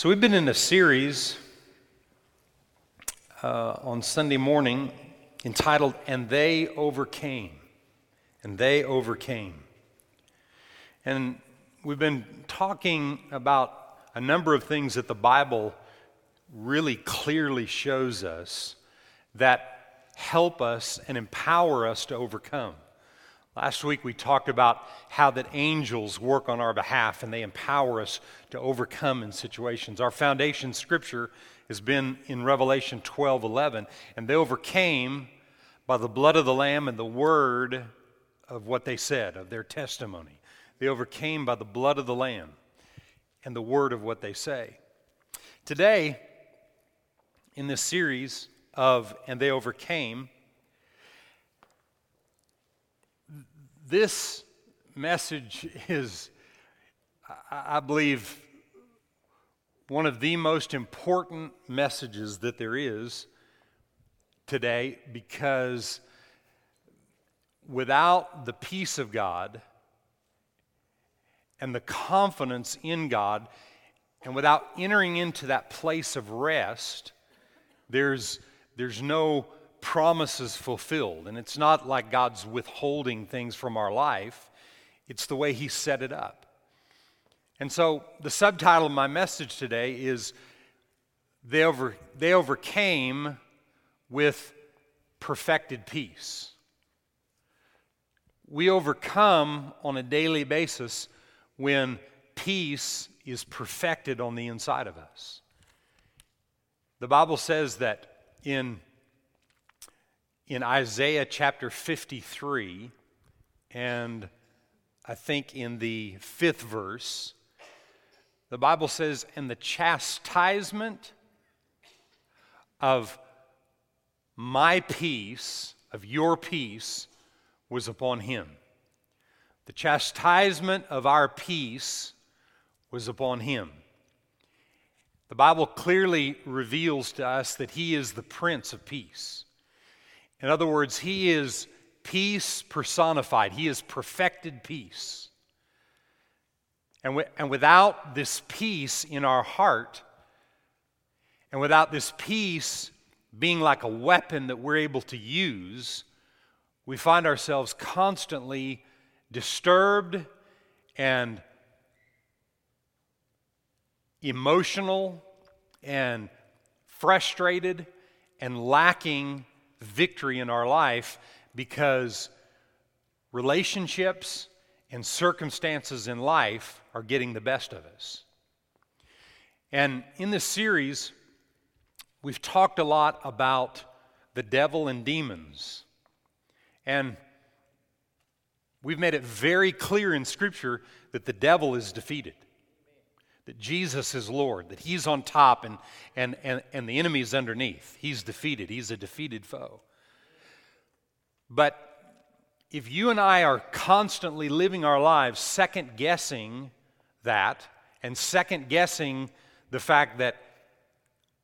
So, we've been in a series uh, on Sunday morning entitled, And They Overcame. And They Overcame. And we've been talking about a number of things that the Bible really clearly shows us that help us and empower us to overcome. Last week we talked about how that angels work on our behalf and they empower us to overcome in situations. Our foundation scripture has been in Revelation 12 11, and they overcame by the blood of the Lamb and the word of what they said, of their testimony. They overcame by the blood of the Lamb and the word of what they say. Today, in this series of And They Overcame, This message is, I believe, one of the most important messages that there is today because without the peace of God and the confidence in God, and without entering into that place of rest, there's, there's no promises fulfilled. And it's not like God's withholding things from our life, it's the way He set it up. And so the subtitle of my message today is They, over, they Overcame with Perfected Peace. We overcome on a daily basis when peace is perfected on the inside of us. The Bible says that in in Isaiah chapter 53, and I think in the fifth verse, the Bible says, And the chastisement of my peace, of your peace, was upon him. The chastisement of our peace was upon him. The Bible clearly reveals to us that he is the Prince of Peace. In other words, He is peace personified, He is perfected peace. And, and without this peace in our heart, and without this peace being like a weapon that we're able to use, we find ourselves constantly disturbed and emotional and frustrated and lacking victory in our life because relationships and circumstances in life are getting the best of us. And in this series, we've talked a lot about the devil and demons. And we've made it very clear in Scripture that the devil is defeated that Jesus is Lord, that He's on top and, and, and, and the enemy is underneath. He's defeated, He's a defeated foe. But if you and I are constantly living our lives second guessing that and second guessing the fact that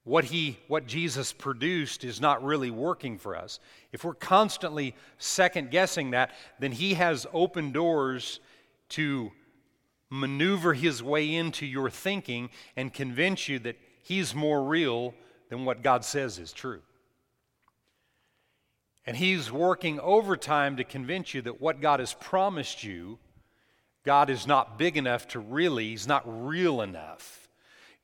what he what Jesus produced is not really working for us. If we're constantly second guessing that, then he has open doors to maneuver his way into your thinking and convince you that he's more real than what God says is true. And he's working overtime to convince you that what God has promised you, God is not big enough to really, he's not real enough.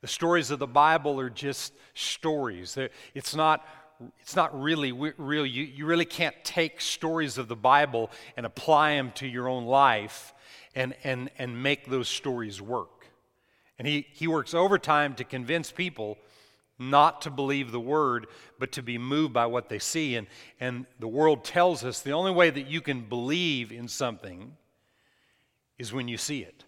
The stories of the Bible are just stories. It's not it's not really real. You, you really can't take stories of the Bible and apply them to your own life and, and, and make those stories work. And he, he works overtime to convince people not to believe the word, but to be moved by what they see. And, and the world tells us the only way that you can believe in something is when you see it.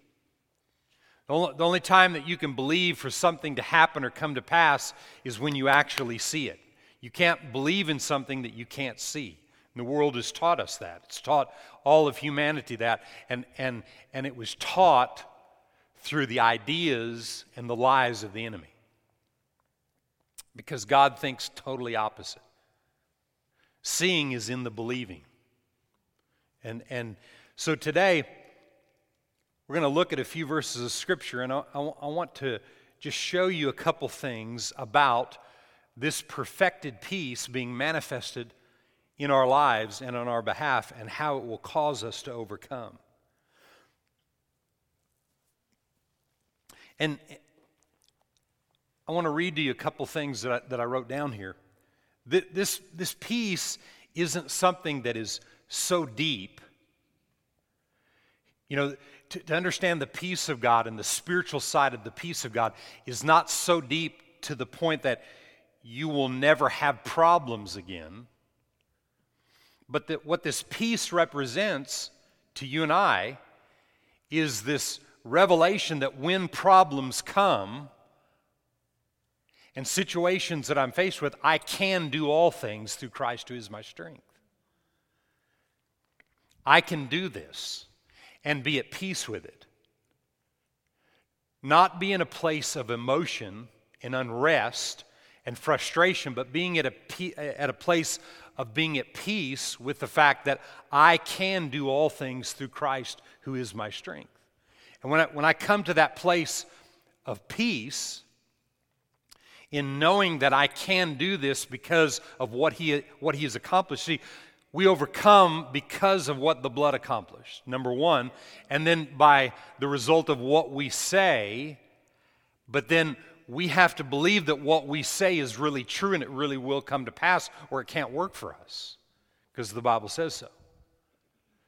The only, the only time that you can believe for something to happen or come to pass is when you actually see it. You can't believe in something that you can't see. The world has taught us that. It's taught all of humanity that. And, and, and it was taught through the ideas and the lies of the enemy. Because God thinks totally opposite. Seeing is in the believing. And, and so today, we're going to look at a few verses of Scripture, and I, I, I want to just show you a couple things about this perfected peace being manifested in our lives and on our behalf and how it will cause us to overcome. And I want to read to you a couple things that I, that I wrote down here. This, this peace isn't something that is so deep. You know, to, to understand the peace of God and the spiritual side of the peace of God is not so deep to the point that you will never have problems again. But that what this peace represents to you and I is this revelation that when problems come and situations that I'm faced with, I can do all things through Christ who is my strength. I can do this and be at peace with it. Not be in a place of emotion and unrest and frustration, but being at a, at a place of being at peace with the fact that I can do all things through Christ who is my strength. And when I, when I come to that place of peace, in knowing that I can do this because of what he, what he has accomplished. See, we overcome because of what the blood accomplished, number one, and then by the result of what we say, but then we have to believe that what we say is really true and it really will come to pass, or it can't work for us because the Bible says so.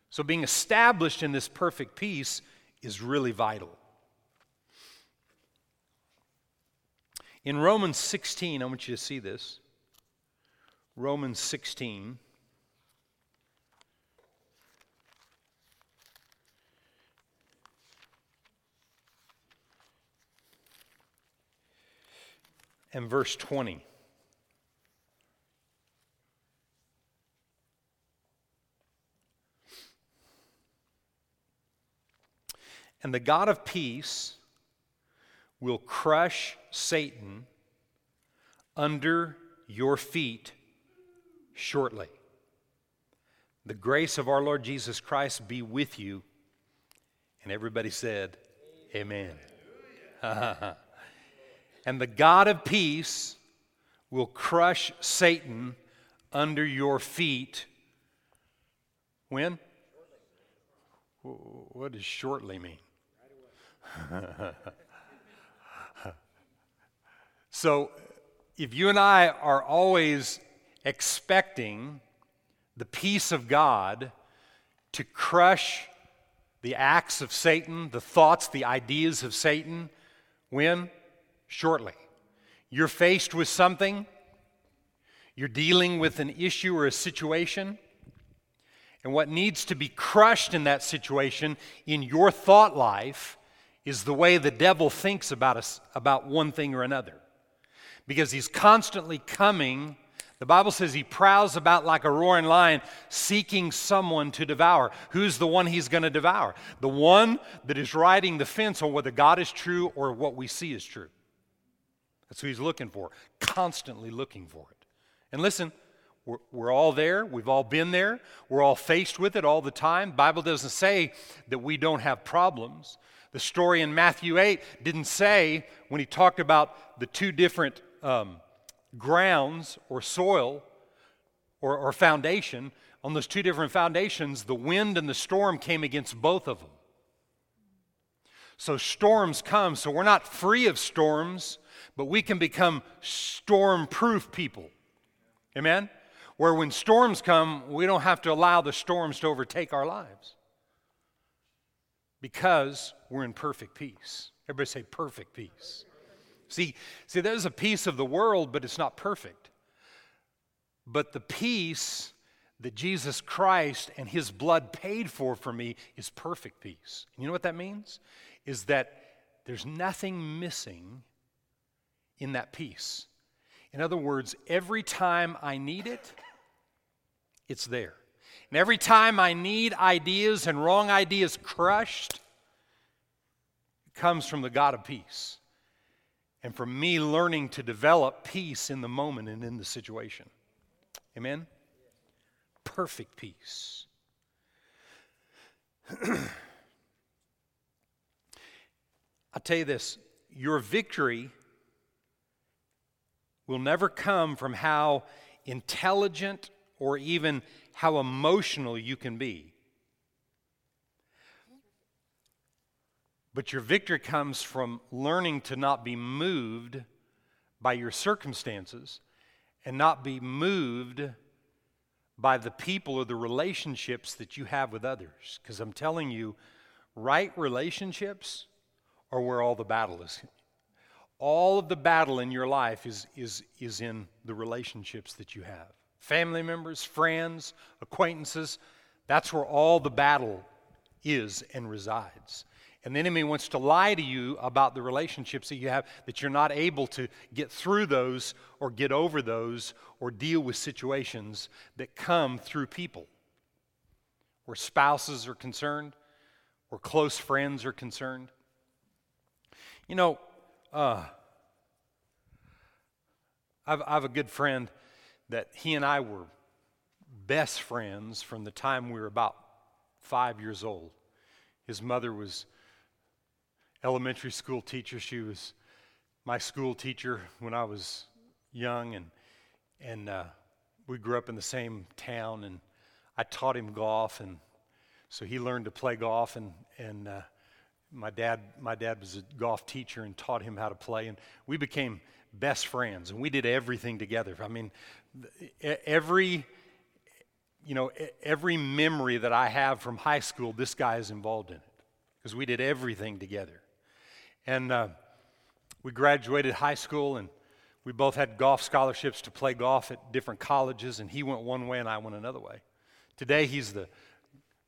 So, being established in this perfect peace is really vital. In Romans 16, I want you to see this. Romans 16. And verse 20. And the God of peace will crush Satan under your feet shortly. The grace of our Lord Jesus Christ be with you. And everybody said, Amen. and the God of peace will crush Satan under your feet. When? What does shortly mean? so, if you and I are always expecting the peace of God to crush the acts of Satan, the thoughts, the ideas of Satan, when? Shortly. You're faced with something, you're dealing with an issue or a situation, and what needs to be crushed in that situation in your thought life is the way the devil thinks about us about one thing or another. Because he's constantly coming. The Bible says he prowls about like a roaring lion, seeking someone to devour. Who's the one he's going to devour? The one that is riding the fence on whether God is true or what we see is true. That's who he's looking for, constantly looking for it. And listen, we're, we're, all there. We've all been there. We're all faced with it all the time. Bible doesn't say that we don't have problems. The story in Matthew 8 didn't say, when he talked about the two different um, grounds or soil or, or foundation, on those two different foundations, the wind and the storm came against both of them. So storms come. So we're not free of storms, but we can become storm proof people. Amen? Where when storms come, we don't have to allow the storms to overtake our lives because we're in perfect peace. Everybody say perfect peace. See, see, there's a peace of the world, but it's not perfect. But the peace that Jesus Christ and his blood paid for for me is perfect peace. And you know what that means? Is that there's nothing missing in that peace. In other words, every time I need it, it's there. And every time I need ideas and wrong ideas crushed, it comes from the God of peace. And from me learning to develop peace in the moment and in the situation. Amen? Perfect peace. I'll tell you this your victory will never come from how intelligent or even how emotional you can be. But your victory comes from learning to not be moved by your circumstances and not be moved by the people or the relationships that you have with others. Because I'm telling you, right relationships are where all the battle is. All of the battle in your life is, is, is in the relationships that you have. Family members, friends, acquaintances, that's where all the battle is and resides. And the enemy wants to lie to you about the relationships that you have, that you're not able to get through those or get over those or deal with situations that come through people. Where spouses are concerned, or close friends are concerned. You know, uh, I've, I have a good friend that he and I were best friends from the time we were about five years old. His mother was elementary school teacher. She was my school teacher when I was young, and and uh, we grew up in the same town. And I taught him golf, and so he learned to play golf. And and uh, my dad my dad was a golf teacher and taught him how to play, and we became best friends. And we did everything together. I mean, every you know every memory that I have from high school, this guy is involved in it because we did everything together. And uh, we graduated high school, and we both had golf scholarships to play golf at different colleges, and he went one way and I went another way. Today, he's the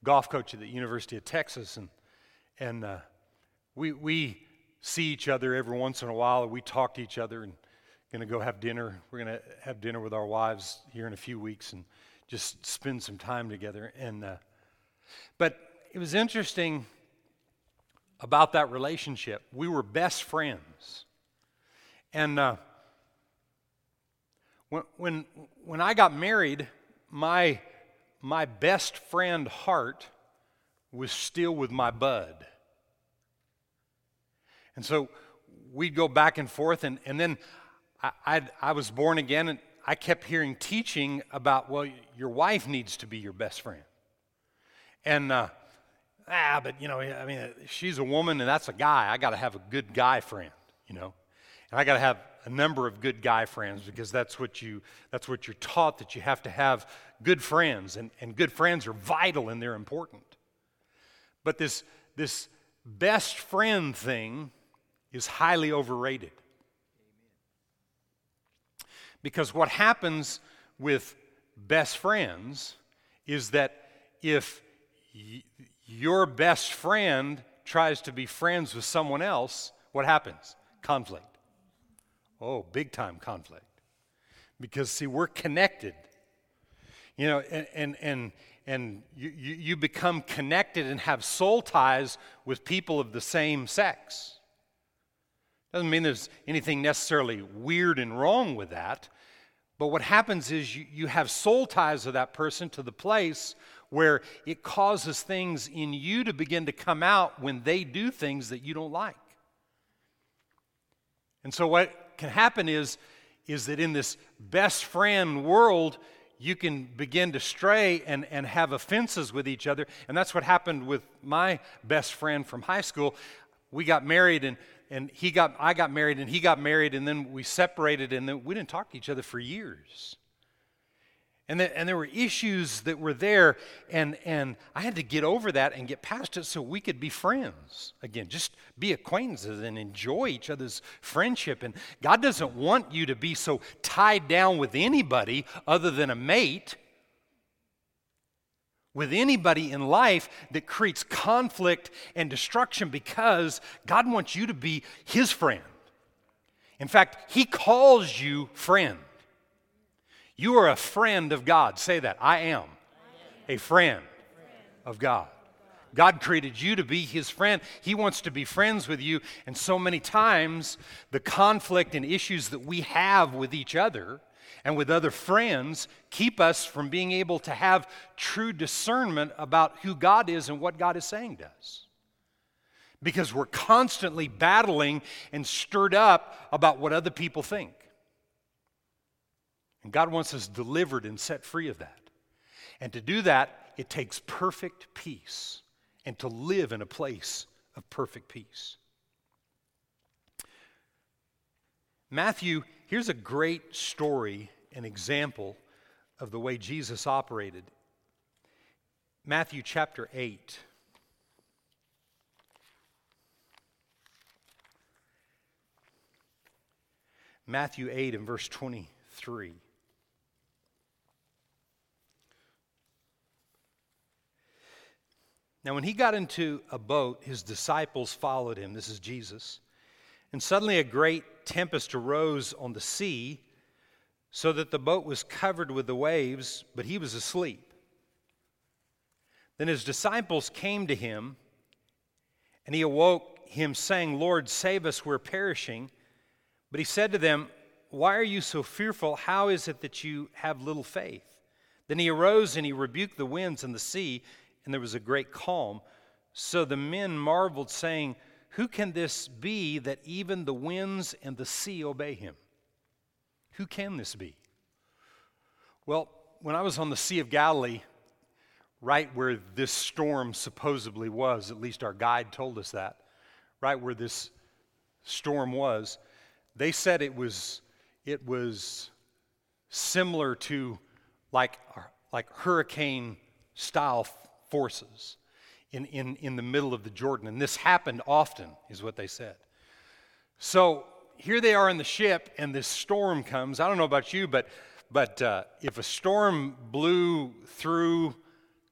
golf coach at the University of Texas, and, and uh, we, we see each other every once in a while, we talk to each other, and going to go have dinner. We're going to have dinner with our wives here in a few weeks and just spend some time together. And uh, but it was interesting about that relationship. We were best friends. And uh, when, when, when I got married, my, my best friend heart was still with my bud. And so we'd go back and forth, and, and then I, i I was born again, and I kept hearing teaching about, well, your wife needs to be your best friend. And uh, ah, but you know, I mean, she's a woman and that's a guy. I got to have a good guy friend, you know, and I got to have a number of good guy friends because that's what you that's what you're taught that you have to have good friends and, and good friends are vital and they're important. But this this best friend thing is highly overrated. Because what happens with best friends is that if your best friend tries to be friends with someone else, what happens? Conflict. Oh, big time conflict. Because, see, we're connected. You know, and, and, and, and you, you become connected and have soul ties with people of the same sex. Doesn't mean there's anything necessarily weird and wrong with that. But what happens is you, you have soul ties of that person to the place where it causes things in you to begin to come out when they do things that you don't like. And so what can happen is is that in this best friend world you can begin to stray and, and have offenses with each other. And that's what happened with my best friend from high school. We got married and, and he got I got married and he got married and then we separated and then we didn't talk to each other for years. And, the, and there were issues that were there, and, and I had to get over that and get past it so we could be friends again, just be acquaintances and enjoy each other's friendship. And God doesn't want you to be so tied down with anybody other than a mate, with anybody in life that creates conflict and destruction because God wants you to be His friend. In fact, He calls you friend. You are a friend of God. Say that. I am a friend of God. God created you to be his friend. He wants to be friends with you. And so many times, the conflict and issues that we have with each other and with other friends keep us from being able to have true discernment about who God is and what God is saying to us. because we're constantly battling and stirred up about what other people think. And God wants us delivered and set free of that. And to do that, it takes perfect peace and to live in a place of perfect peace. Matthew, here's a great story, an example of the way Jesus operated. Matthew chapter 8. Matthew 8 and verse 23. Now, when he got into a boat, his disciples followed him. This is Jesus. And suddenly a great tempest arose on the sea, so that the boat was covered with the waves, but he was asleep. Then his disciples came to him, and he awoke him, saying, Lord, save us, we're perishing. But he said to them, Why are you so fearful? How is it that you have little faith? Then he arose and he rebuked the winds and the sea, and there was a great calm. So the men marveled, saying, Who can this be that even the winds and the sea obey him? Who can this be? Well, when I was on the Sea of Galilee, right where this storm supposedly was, at least our guide told us that, right where this storm was, they said it was, it was similar to like, like hurricane style forces in, in, in the middle of the Jordan. And this happened often, is what they said. So here they are in the ship, and this storm comes. I don't know about you, but, but uh, if a storm blew through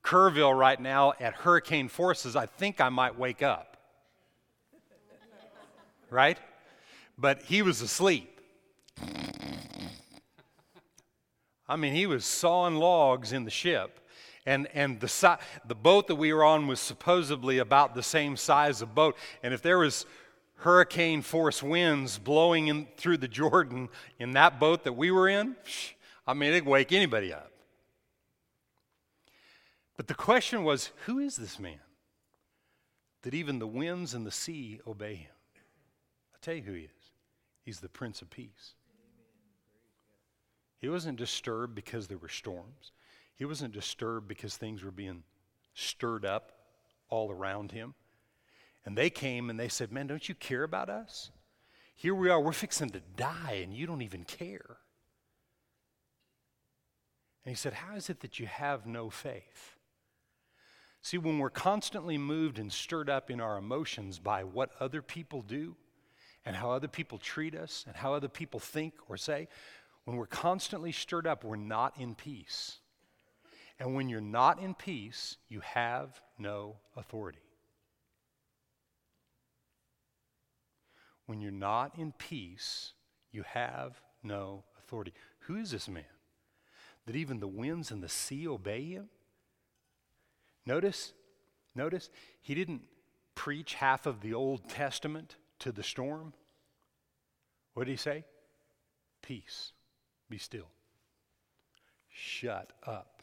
Kerrville right now at hurricane forces, I think I might wake up. Right? but he was asleep. I mean, he was sawing logs in the ship. And, and the, si- the boat that we were on was supposedly about the same size of boat. And if there was hurricane force winds blowing in, through the Jordan in that boat that we were in, I mean, it'd wake anybody up. But the question was who is this man that even the winds and the sea obey him? I'll tell you who he is. He's the Prince of Peace. He wasn't disturbed because there were storms. He wasn't disturbed because things were being stirred up all around him. And they came and they said, Man, don't you care about us? Here we are, we're fixing to die, and you don't even care. And he said, How is it that you have no faith? See, when we're constantly moved and stirred up in our emotions by what other people do, and how other people treat us and how other people think or say, when we're constantly stirred up, we're not in peace. And when you're not in peace, you have no authority. When you're not in peace, you have no authority. Who is this man? That even the winds and the sea obey him? Notice, notice, he didn't preach half of the Old Testament to the storm? What did he say? Peace. Be still. Shut up.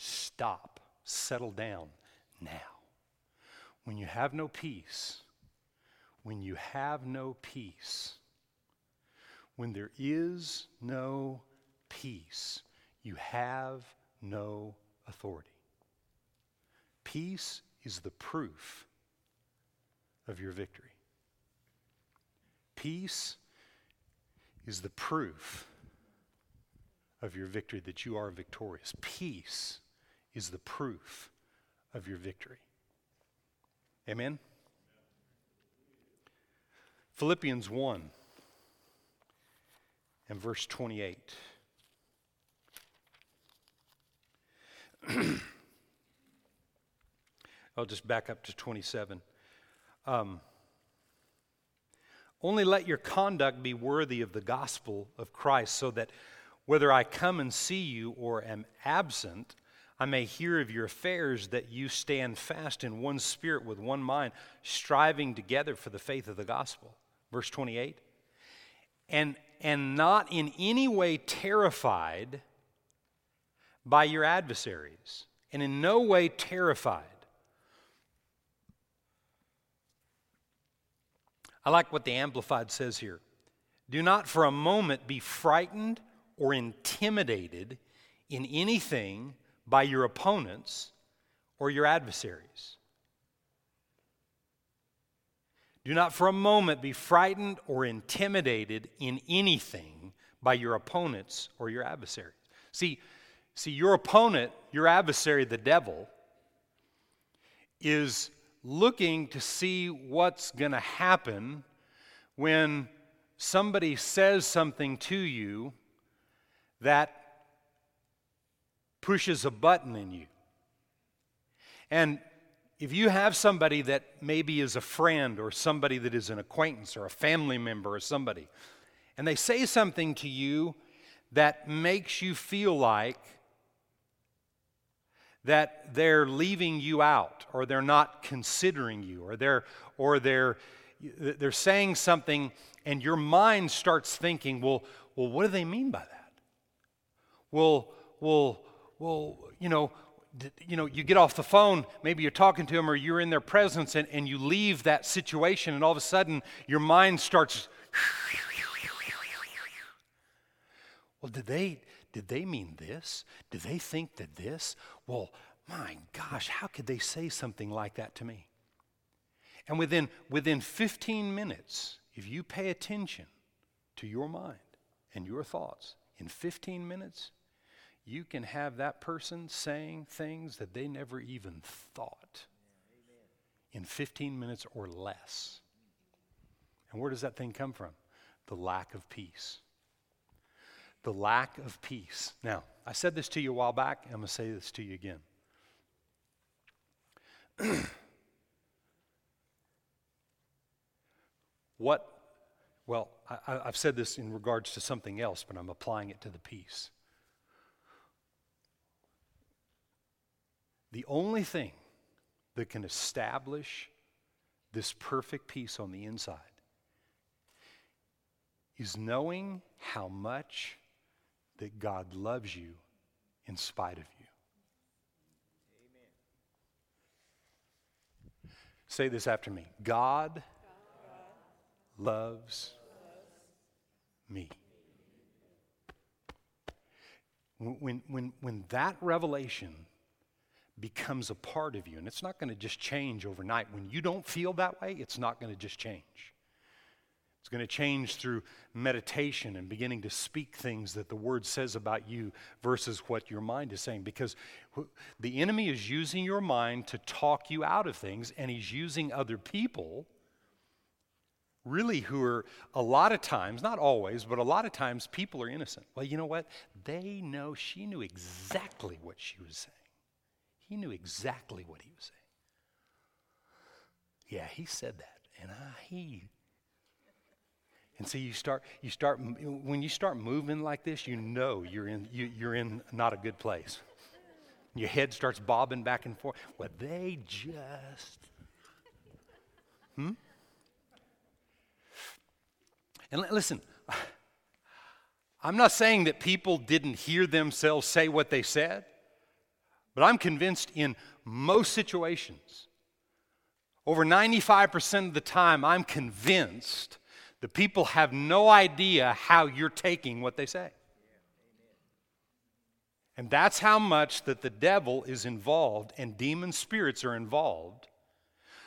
Stop. Settle down now. When you have no peace, when you have no peace, when there is no peace, you have no authority. Peace is the proof of your victory. Peace is the proof of your victory that you are victorious. Peace is the proof of your victory. Amen? Philippians 1 and verse 28. I'll just back up to 27. Um, only let your conduct be worthy of the gospel of Christ, so that whether I come and see you or am absent, I may hear of your affairs, that you stand fast in one spirit with one mind, striving together for the faith of the gospel. Verse 28. And, and not in any way terrified by your adversaries, and in no way terrified I like what the Amplified says here. Do not for a moment be frightened or intimidated in anything by your opponents or your adversaries. Do not for a moment be frightened or intimidated in anything by your opponents or your adversaries. See, see your opponent, your adversary, the devil, is looking to see what's going to happen when somebody says something to you that pushes a button in you. And if you have somebody that maybe is a friend or somebody that is an acquaintance or a family member or somebody, and they say something to you that makes you feel like that they're leaving you out or they're not considering you or they're or they're they're saying something and your mind starts thinking well well what do they mean by that well well well you know you know you get off the phone maybe you're talking to them or you're in their presence and, and you leave that situation and all of a sudden your mind starts well did they did they mean this? Did they think that this? Well, my gosh, how could they say something like that to me? And within, within 15 minutes, if you pay attention to your mind and your thoughts, in 15 minutes, you can have that person saying things that they never even thought in 15 minutes or less. And where does that thing come from? The lack of peace the lack of peace. Now, I said this to you a while back, I'm going to say this to you again. what, well, I, have said this in regards to something else, but I'm applying it to the peace. The only thing that can establish this perfect peace on the inside is knowing how much that God loves you in spite of you. Amen. Say this after me God, God loves, loves me. When, when, when that revelation becomes a part of you, and it's not going to just change overnight, when you don't feel that way, it's not going to just change. It's going to change through meditation and beginning to speak things that the Word says about you versus what your mind is saying. Because the enemy is using your mind to talk you out of things, and he's using other people, really, who are a lot of times, not always, but a lot of times, people are innocent. Well, you know what? They know she knew exactly what she was saying. He knew exactly what he was saying. Yeah, he said that. And I, he and so you start, you start, when you start moving like this, you know you're in, you, you're in not a good place. Your head starts bobbing back and forth. Well, they just, hmm? And listen, I'm not saying that people didn't hear themselves say what they said, but I'm convinced in most situations, over 95% of the time, I'm convinced the people have no idea how you're taking what they say. And that's how much that the devil is involved and demon spirits are involved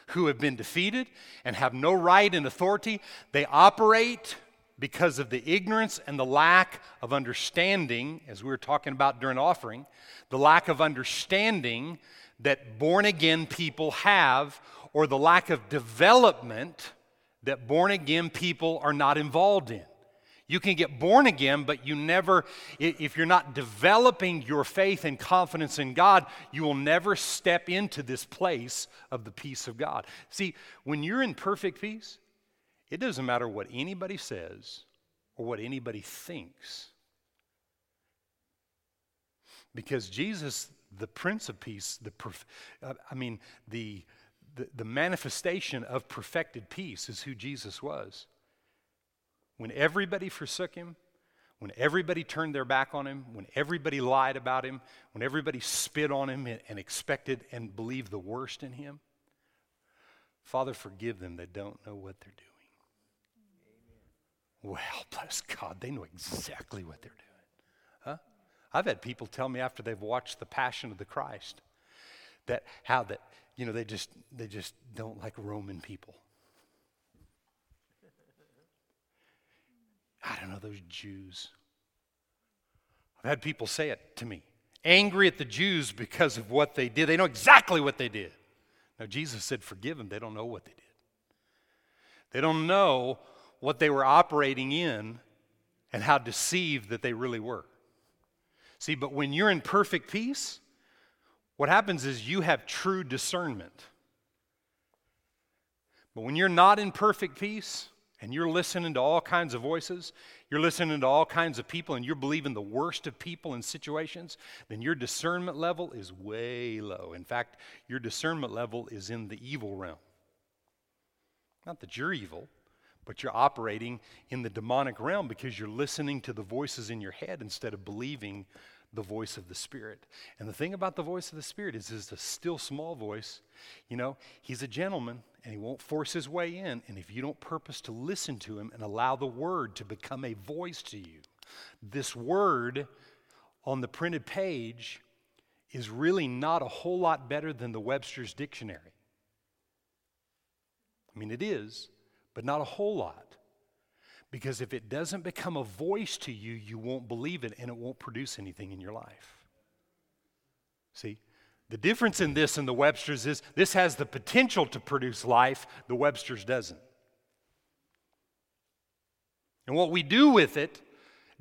who have been defeated and have no right and authority. They operate because of the ignorance and the lack of understanding, as we were talking about during offering, the lack of understanding that born again people have, or the lack of development that born again people are not involved in. You can get born again, but you never, if you're not developing your faith and confidence in God, you will never step into this place of the peace of God. See, when you're in perfect peace, it doesn't matter what anybody says or what anybody thinks. Because Jesus, the Prince of Peace, the, I mean, the, the, the manifestation of perfected peace is who Jesus was. When everybody forsook him, when everybody turned their back on him, when everybody lied about him, when everybody spit on him and, and expected and believed the worst in him, Father, forgive them that don't know what they're doing. Well, bless God, they know exactly what they're doing. Huh? I've had people tell me after they've watched The Passion of the Christ that how that, you know, they just they just don't like Roman people. I don't know, those Jews. I've had people say it to me, angry at the Jews because of what they did. They know exactly what they did. Now, Jesus said, Forgive them. They don't know what they did. They don't know what they were operating in and how deceived that they really were. See, but when you're in perfect peace, what happens is you have true discernment. But when you're not in perfect peace, and you're listening to all kinds of voices, you're listening to all kinds of people, and you're believing the worst of people and situations, then your discernment level is way low. In fact, your discernment level is in the evil realm. Not that you're evil, but you're operating in the demonic realm because you're listening to the voices in your head instead of believing the voice of the Spirit. And the thing about the voice of the Spirit is, it's a still small voice. You know, he's a gentleman and he won't force his way in. And if you don't purpose to listen to him and allow the word to become a voice to you, this word on the printed page is really not a whole lot better than the Webster's dictionary. I mean, it is, but not a whole lot. Because if it doesn't become a voice to you, you won't believe it and it won't produce anything in your life. See? The difference in this and the Webster's is this has the potential to produce life, the Webster's doesn't. And what we do with it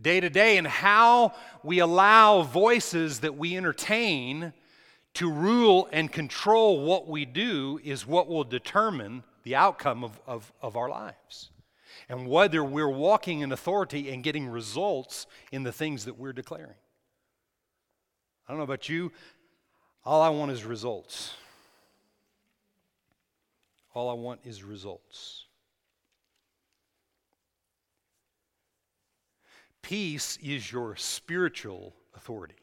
day to day and how we allow voices that we entertain to rule and control what we do is what will determine the outcome of, of, of our lives. And whether we're walking in authority and getting results in the things that we're declaring. I don't know about you, all I want is results. All I want is results. Peace is your spiritual authority.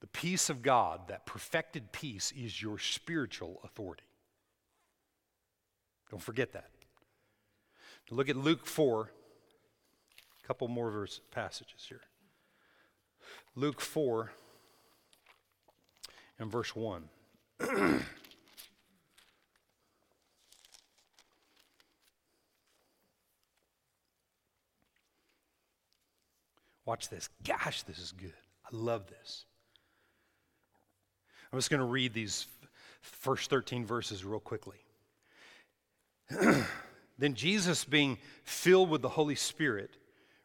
The peace of God, that perfected peace, is your spiritual authority. Don't forget that. Look at Luke 4, a couple more verse passages here. Luke 4 and verse 1. Watch this. Gosh, this is good. I love this. I'm just going to read these first 13 verses real quickly. then Jesus, being filled with the Holy Spirit,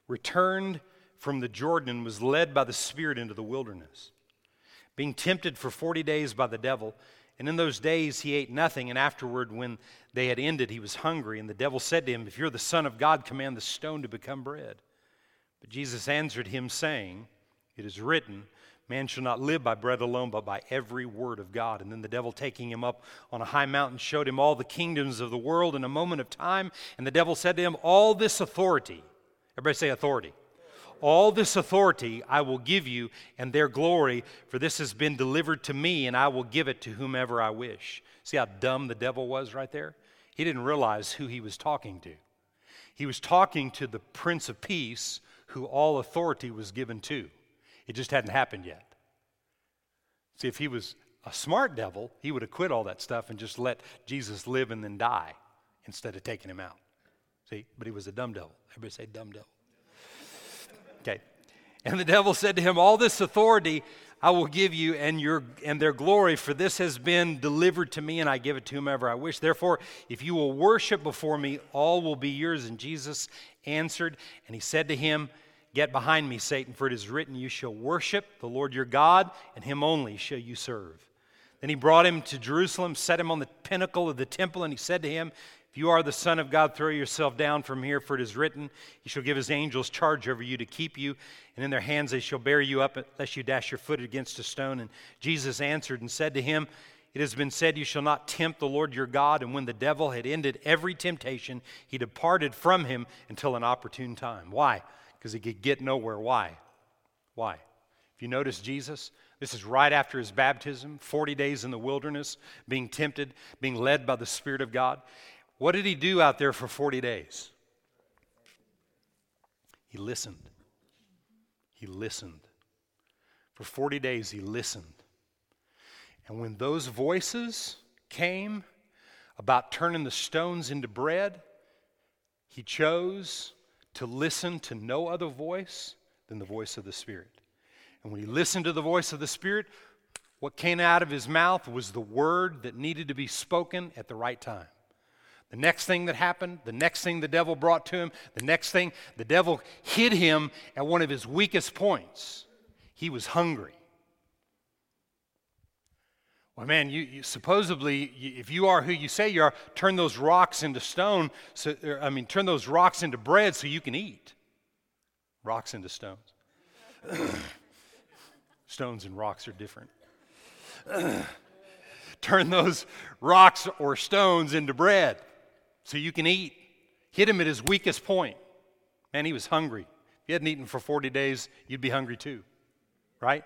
returned from the Jordan and was led by the Spirit into the wilderness being tempted for 40 days by the devil. And in those days he ate nothing, and afterward, when they had ended, he was hungry. And the devil said to him, If you're the Son of God, command the stone to become bread. But Jesus answered him, saying, It is written, Man shall not live by bread alone, but by every word of God. And then the devil, taking him up on a high mountain, showed him all the kingdoms of the world in a moment of time. And the devil said to him, All this authority, everybody say authority. All this authority I will give you and their glory, for this has been delivered to me, and I will give it to whomever I wish. See how dumb the devil was right there? He didn't realize who he was talking to. He was talking to the Prince of Peace, who all authority was given to. It just hadn't happened yet. See, if he was a smart devil, he would have quit all that stuff and just let Jesus live and then die instead of taking him out. See, but he was a dumb devil. Everybody say dumb devil. Okay. And the devil said to him, All this authority I will give you and, your, and their glory, for this has been delivered to me, and I give it to whomever I wish. Therefore, if you will worship before me, all will be yours. And Jesus answered, and he said to him, Get behind me, Satan, for it is written, You shall worship the Lord your God, and him only shall you serve. Then he brought him to Jerusalem, set him on the pinnacle of the temple, and he said to him, if you are the Son of God, throw yourself down from here, for it is written, He shall give His angels charge over you to keep you, and in their hands they shall bear you up, lest you dash your foot against a stone. And Jesus answered and said to him, It has been said, You shall not tempt the Lord your God. And when the devil had ended every temptation, he departed from him until an opportune time. Why? Because he could get nowhere. Why? Why? If you notice Jesus, this is right after his baptism, 40 days in the wilderness, being tempted, being led by the Spirit of God. What did he do out there for 40 days? He listened. He listened. For 40 days, he listened. And when those voices came about turning the stones into bread, he chose to listen to no other voice than the voice of the Spirit. And when he listened to the voice of the Spirit, what came out of his mouth was the word that needed to be spoken at the right time. The next thing that happened, the next thing the devil brought to him, the next thing, the devil hit him at one of his weakest points. He was hungry. Well, man, you, you supposedly, you, if you are who you say you are, turn those rocks into stone. So, er, I mean, turn those rocks into bread so you can eat. Rocks into stones. stones and rocks are different. turn those rocks or stones into bread so you can eat. Hit him at his weakest point. Man, he was hungry. If you hadn't eaten for 40 days, you'd be hungry too, right?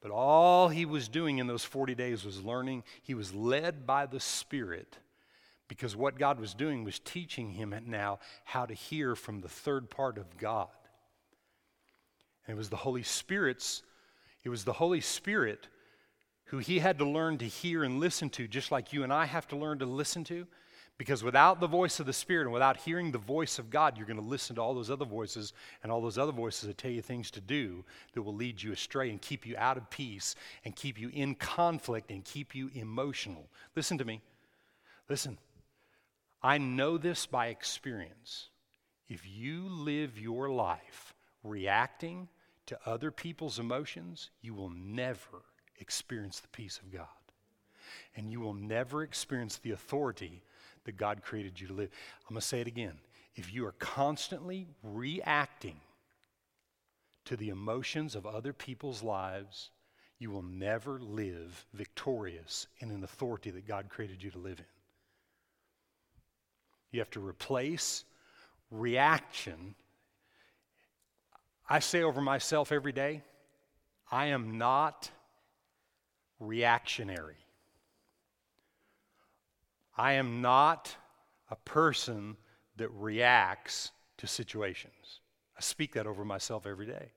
But all he was doing in those 40 days was learning. He was led by the Spirit because what God was doing was teaching him now how to hear from the third part of God. And it was the Holy Spirit's, it was the Holy Spirit who he had to learn to hear and listen to, just like you and I have to learn to listen to. Because without the voice of the Spirit and without hearing the voice of God, you're going to listen to all those other voices and all those other voices that tell you things to do that will lead you astray and keep you out of peace and keep you in conflict and keep you emotional. Listen to me. Listen. I know this by experience. If you live your life reacting to other people's emotions, you will never experience the peace of God. And you will never experience the authority that God created you to live. I'm going to say it again. If you are constantly reacting to the emotions of other people's lives, you will never live victorious in an authority that God created you to live in. You have to replace reaction. I say over myself every day, I am not reactionary. I am not a person that reacts to situations. I speak that over myself every day.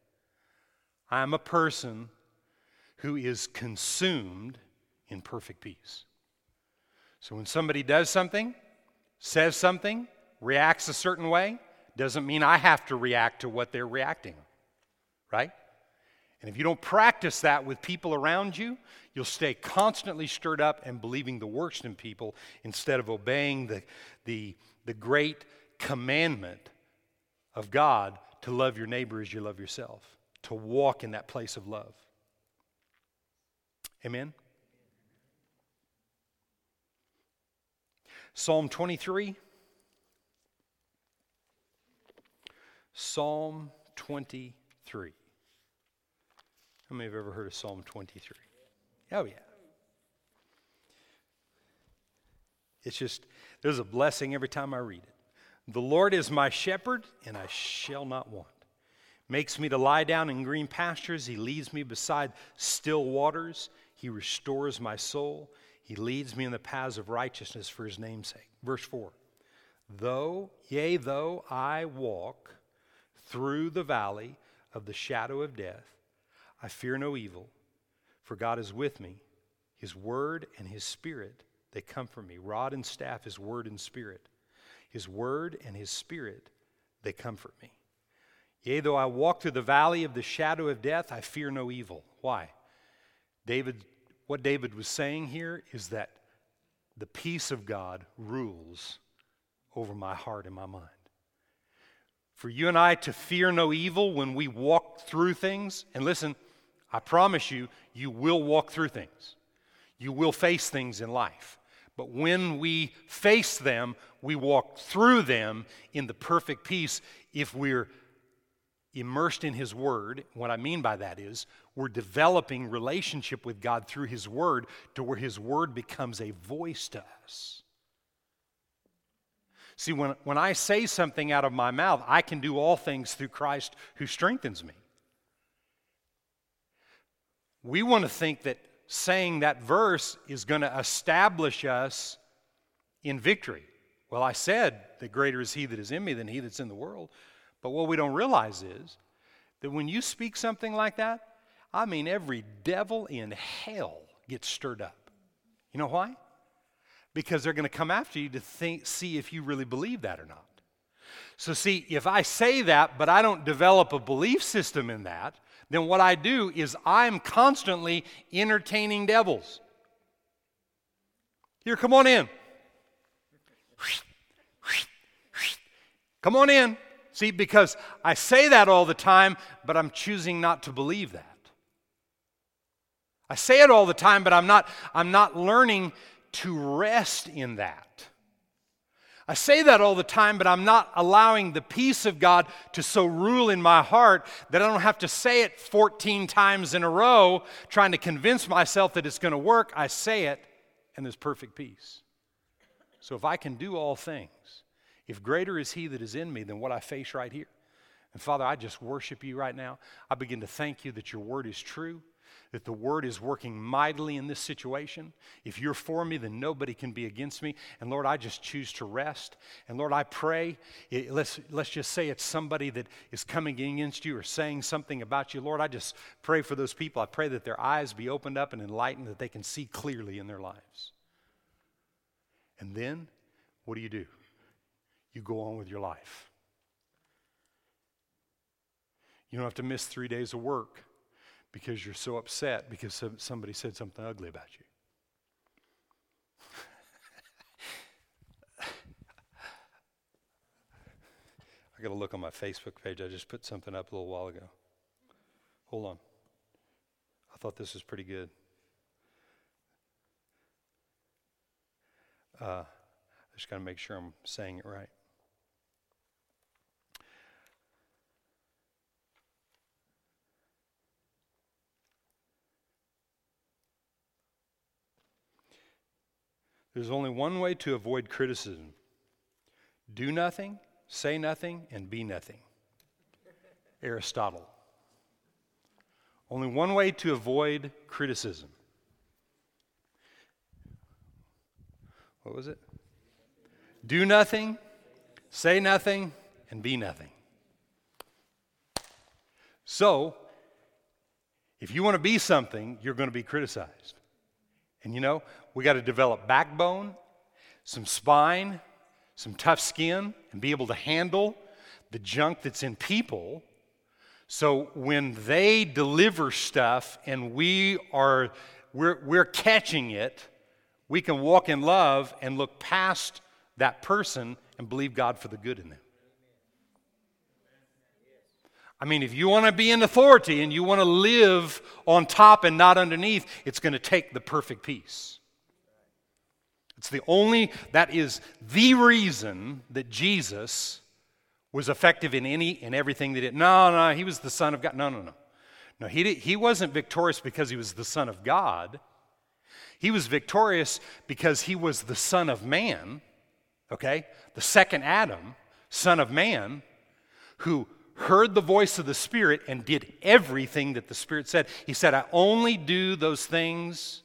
I am a person who is consumed in perfect peace. So when somebody does something, says something, reacts a certain way, doesn't mean I have to react to what they're reacting. Right? And if you don't practice that with people around you, you'll stay constantly stirred up and believing the worst in people instead of obeying the, the, the great commandment of God to love your neighbor as you love yourself, to walk in that place of love. Amen? Psalm 23. Psalm 23. How many have ever heard of Psalm 23? Oh, yeah. It's just, there's a blessing every time I read it. The Lord is my shepherd, and I shall not want. Makes me to lie down in green pastures. He leads me beside still waters. He restores my soul. He leads me in the paths of righteousness for his name's sake. Verse 4 Though, yea, though I walk through the valley of the shadow of death, I fear no evil, for God is with me. His word and his spirit, they come comfort me. Rod and staff, his word and spirit. His word and his spirit, they comfort me. Yea, though I walk through the valley of the shadow of death, I fear no evil. Why? David, what David was saying here is that the peace of God rules over my heart and my mind. For you and I to fear no evil when we walk through things, and listen, I promise you, you will walk through things. You will face things in life. But when we face them, we walk through them in the perfect peace if we're immersed in His Word. What I mean by that is we're developing relationship with God through His Word to where His Word becomes a voice to us. See, when, when I say something out of my mouth, I can do all things through Christ who strengthens me. We want to think that saying that verse is going to establish us in victory. Well, I said that greater is he that is in me than he that's in the world. But what we don't realize is that when you speak something like that, I mean, every devil in hell gets stirred up. You know why? Because they're going to come after you to think, see if you really believe that or not. So, see, if I say that, but I don't develop a belief system in that, then what I do is I'm constantly entertaining devils. Here, come on in. Come on in. See, because I say that all the time, but I'm choosing not to believe that. I say it all the time, but I'm not, I'm not learning to rest in that. I say that all the time, but I'm not allowing the peace of God to so rule in my heart that I don't have to say it 14 times in a row trying to convince myself that it's going to work. I say it, and there's perfect peace. So if I can do all things, if greater is He that is in me than what I face right here. And Father, I just worship you right now. I begin to thank you that your word is true that the word is working mightily in this situation. If you're for me, then nobody can be against me. And Lord, I just choose to rest. And Lord, I pray, it, let's, let's just say it's somebody that is coming against you or saying something about you. Lord, I just pray for those people. I pray that their eyes be opened up and enlightened, that they can see clearly in their lives. And then, what do you do? You go on with your life. You don't have to miss three days of work because you're so upset because somebody said something ugly about you. I got to look on my Facebook page. I just put something up a little while ago. Hold on. I thought this was pretty good. Uh, I just got to make sure I'm saying it right. There's only one way to avoid criticism do nothing, say nothing, and be nothing. Aristotle. Only one way to avoid criticism. What was it? Do nothing, say nothing, and be nothing. So, if you want to be something, you're going to be criticized. And you know, we got to develop backbone, some spine, some tough skin, and be able to handle the junk that's in people. So when they deliver stuff and we are we're, we're catching it, we can walk in love and look past that person and believe God for the good in them. I mean, if you want to be in authority and you want to live on top and not underneath, it's going to take the perfect peace. It's the only, that is the reason that Jesus was effective in any and everything that did. No, no, he was the Son of God. No, no, no. No, he, did, he wasn't victorious because he was the Son of God. He was victorious because he was the Son of Man, okay? The second Adam, Son of Man, who heard the voice of the Spirit and did everything that the Spirit said. He said, I only do those things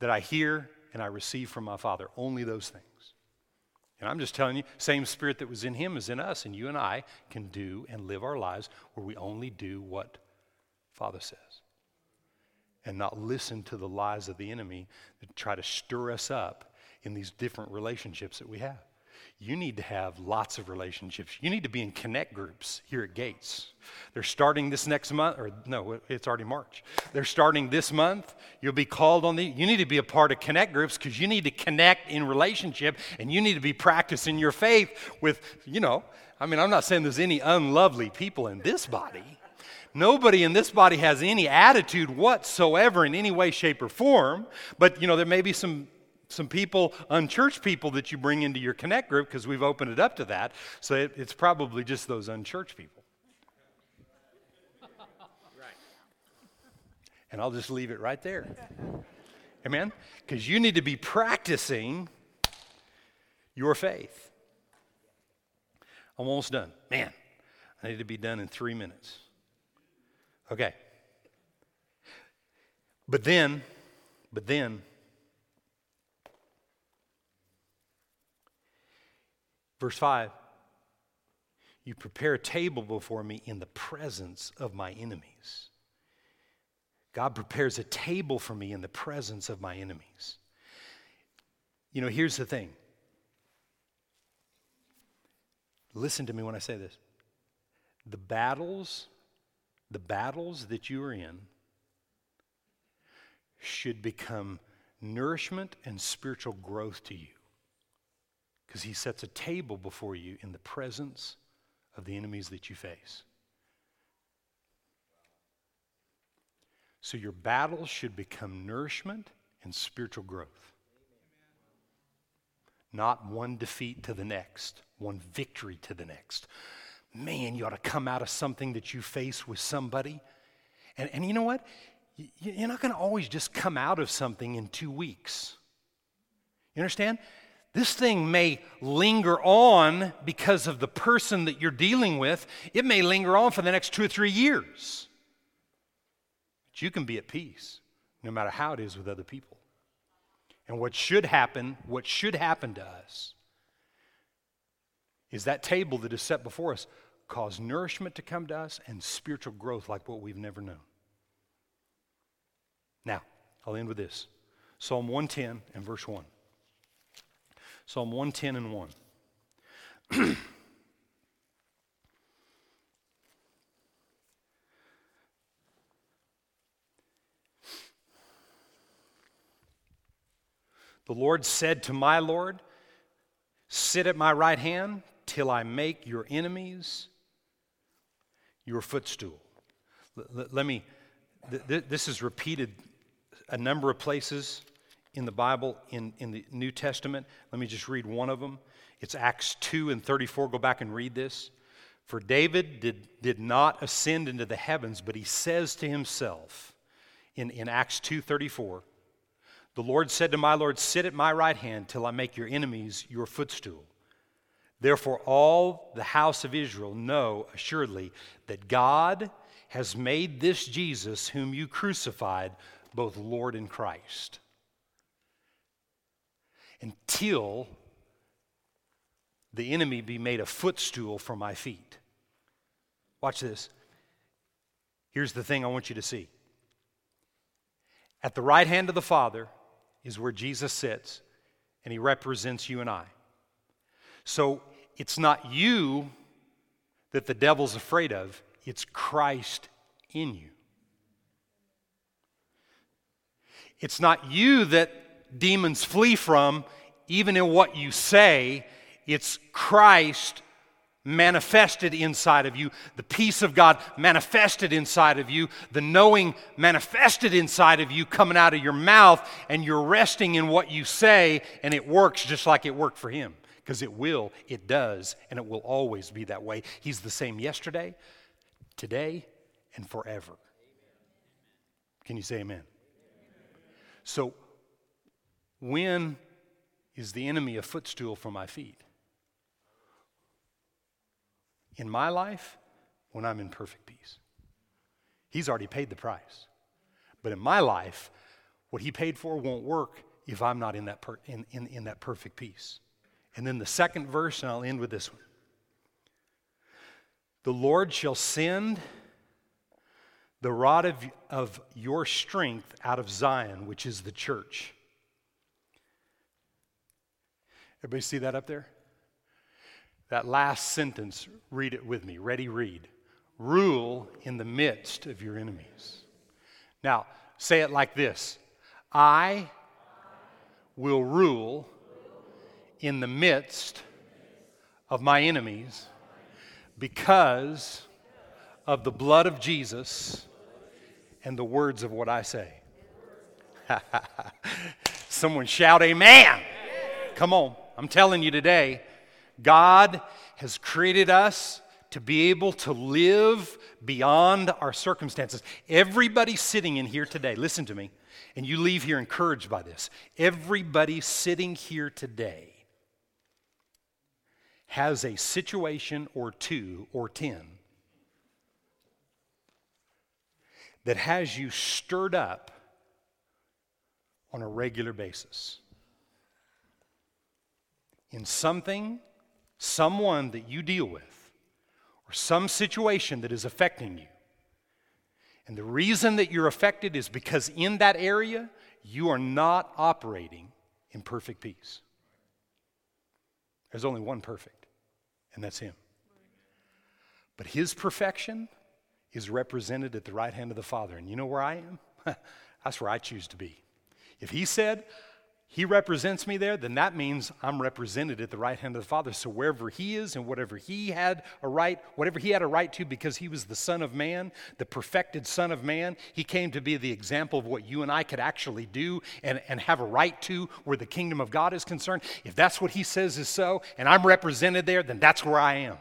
that I hear and I receive from my Father. Only those things. And I'm just telling you, same Spirit that was in him is in us, and you and I can do and live our lives where we only do what Father says. And not listen to the lies of the enemy that try to stir us up in these different relationships that we have you need to have lots of relationships. You need to be in connect groups here at Gates. They're starting this next month, or no, it's already March. They're starting this month. You'll be called on the, you need to be a part of connect groups because you need to connect in relationship and you need to be practicing your faith with, you know, I mean, I'm not saying there's any unlovely people in this body. Nobody in this body has any attitude whatsoever in any way, shape, or form. But, you know, there may be some some people, unchurched people that you bring into your connect group because we've opened it up to that. So it, it's probably just those unchurched people. Right. And I'll just leave it right there. Amen? Because you need to be practicing your faith. I'm almost done. Man, I need to be done in three minutes. Okay. But then, but then, Verse 5 You prepare a table before me in the presence of my enemies. God prepares a table for me in the presence of my enemies. You know, here's the thing. Listen to me when I say this. The battles, the battles that you are in should become nourishment and spiritual growth to you. Because he sets a table before you in the presence of the enemies that you face. So your battles should become nourishment and spiritual growth. Not one defeat to the next, one victory to the next. Man, you ought to come out of something that you face with somebody. And, and you know what? You're not going to always just come out of something in two weeks. You understand? This thing may linger on because of the person that you're dealing with. It may linger on for the next two or three years. But you can be at peace no matter how it is with other people. And what should happen, what should happen to us, is that table that is set before us cause nourishment to come to us and spiritual growth like what we've never known. Now, I'll end with this Psalm 110 and verse 1. Psalm 110 and 1. the Lord said to my Lord, Sit at my right hand till I make your enemies your footstool. Let, let me, th- th- this is repeated a number of places in the Bible, in, in the New Testament. Let me just read one of them. It's Acts 2 and 34. Go back and read this. For David did, did not ascend into the heavens, but he says to himself in, in Acts 2.34, The Lord said to my Lord, Sit at my right hand till I make your enemies your footstool. Therefore, all the house of Israel know assuredly that God has made this Jesus, whom you crucified, both Lord and Christ until the enemy be made a footstool for my feet. Watch this. Here's the thing I want you to see. At the right hand of the Father is where Jesus sits, and he represents you and I. So it's not you that the devil's afraid of, it's Christ in you. It's not you that demons flee from, even in what you say, it's Christ manifested inside of you, the peace of God manifested inside of you, the knowing manifested inside of you coming out of your mouth, and you're resting in what you say, and it works just like it worked for Him. Because it will, it does, and it will always be that way. He's the same yesterday, today, and forever. Can you say amen? So when is the enemy a footstool for my feet? In my life, when I'm in perfect peace. He's already paid the price. But in my life, what he paid for won't work if I'm not in that, per, in, in, in that perfect peace. And then the second verse, and I'll end with this one. The Lord shall send the rod of, of your strength out of Zion, which is the church. Everybody see that up there? That last sentence, read it with me. Ready, read. Rule in the midst of your enemies. Now, say it like this I will rule in the midst of my enemies because of the blood of Jesus and the words of what I say. Someone shout, Amen. Come on. I'm telling you today, God has created us to be able to live beyond our circumstances. Everybody sitting in here today, listen to me, and you leave here encouraged by this. Everybody sitting here today has a situation or two or ten that has you stirred up on a regular basis in something, someone that you deal with, or some situation that is affecting you. And the reason that you're affected is because in that area, you are not operating in perfect peace. There's only one perfect, and that's Him. But His perfection is represented at the right hand of the Father. And you know where I am? that's where I choose to be. If He said, he represents me there, then that means I'm represented at the right hand of the Father. So wherever he is and whatever he had a right, whatever he had a right to because he was the Son of Man, the perfected Son of Man, he came to be the example of what you and I could actually do and, and have a right to where the kingdom of God is concerned. If that's what he says is so, and I'm represented there, then that's where I am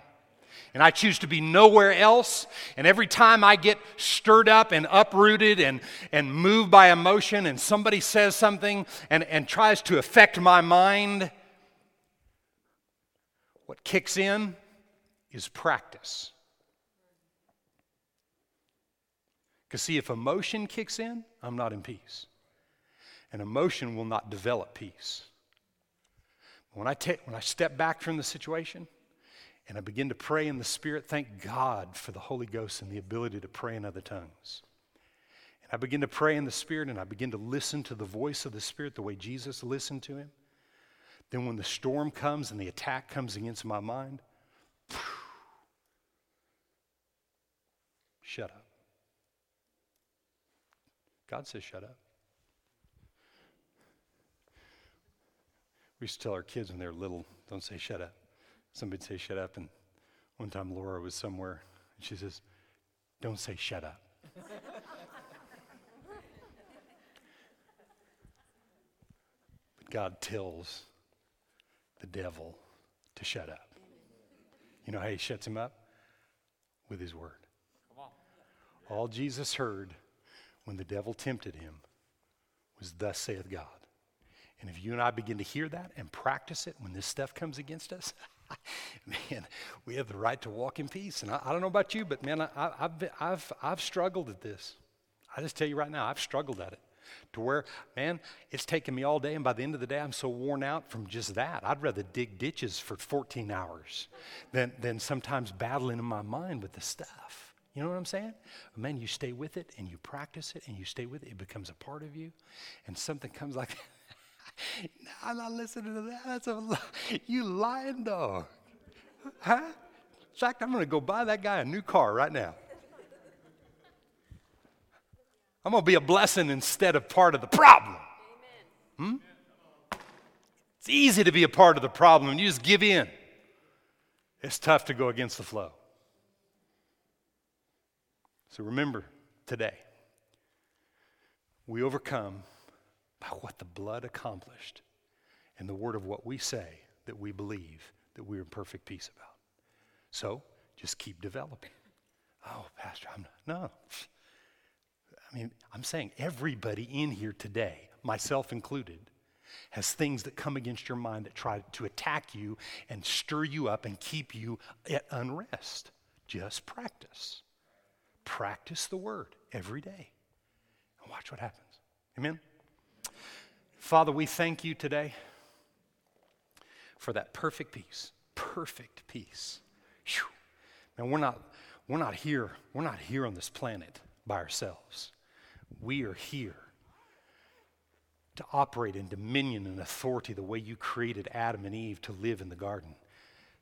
and I choose to be nowhere else. And every time I get stirred up and uprooted and, and moved by emotion, and somebody says something and, and tries to affect my mind, what kicks in is practice. Because, see, if emotion kicks in, I'm not in peace. And emotion will not develop peace. When I, take, when I step back from the situation, and I begin to pray in the Spirit. Thank God for the Holy Ghost and the ability to pray in other tongues. And I begin to pray in the Spirit and I begin to listen to the voice of the Spirit the way Jesus listened to him. Then, when the storm comes and the attack comes against my mind, shut up. God says, shut up. We used to tell our kids when they were little, don't say shut up. Somebody say, shut up. And one time Laura was somewhere and she says, don't say shut up. but God tells the devil to shut up. You know how he shuts him up? With his word. All Jesus heard when the devil tempted him was, Thus saith God. And if you and I begin to hear that and practice it when this stuff comes against us, man, we have the right to walk in peace. And I, I don't know about you, but man, I, have I've, I've struggled at this. I just tell you right now, I've struggled at it. To where, man, it's taken me all day, and by the end of the day, I'm so worn out from just that. I'd rather dig ditches for 14 hours than, than sometimes battling in my mind with the stuff. You know what I'm saying? Man, you stay with it and you practice it and you stay with it. It becomes a part of you, and something comes like I'm not listening to that. That's a you lying dog. Huh? In fact, I'm going to go buy that guy a new car right now. I'm going to be a blessing instead of part of the problem. Hmm? It's easy to be a part of the problem and you just give in. It's tough to go against the flow. So remember today, we overcome by what the blood accomplished and the word of what we say that we believe that we're in perfect peace about. So just keep developing. Oh, Pastor, I'm not, no. I mean, I'm saying everybody in here today, myself included, has things that come against your mind that try to attack you and stir you up and keep you at unrest. Just practice. Practice the word every day and watch what happens. Amen? Father, we thank you today for that perfect peace. Perfect peace. Whew. We're not, we're not here. We're not here on this planet by ourselves. We are here to operate in dominion and authority the way you created Adam and Eve to live in the garden.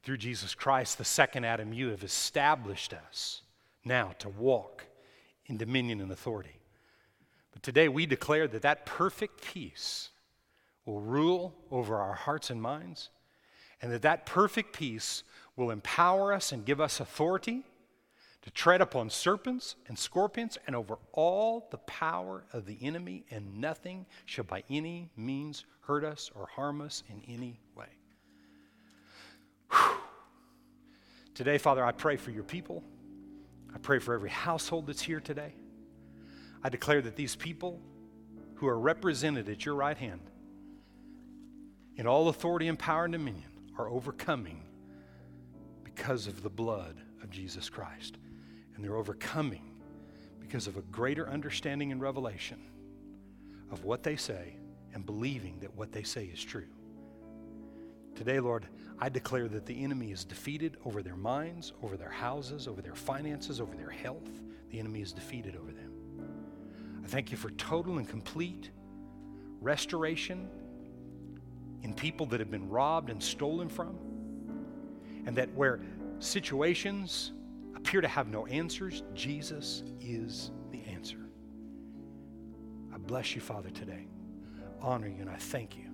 Through Jesus Christ, the second Adam, you have established us now to walk in dominion and authority. But today we declare that that perfect peace will rule over our hearts and minds, and that that perfect peace will empower us and give us authority to tread upon serpents and scorpions and over all the power of the enemy, and nothing shall by any means hurt us or harm us in any way. Today, Father, I pray for your people. I pray for every household that's here today. I declare that these people who are represented at your right hand in all authority and power and dominion are overcoming because of the blood of Jesus Christ. And they're overcoming because of a greater understanding and revelation of what they say and believing that what they say is true. Today, Lord, I declare that the enemy is defeated over their minds, over their houses, over their finances, over their health. The enemy is defeated over them. Thank you for total and complete restoration in people that have been robbed and stolen from, and that where situations appear to have no answers, Jesus is the answer. I bless you, Father, today. Honor you, and I thank you.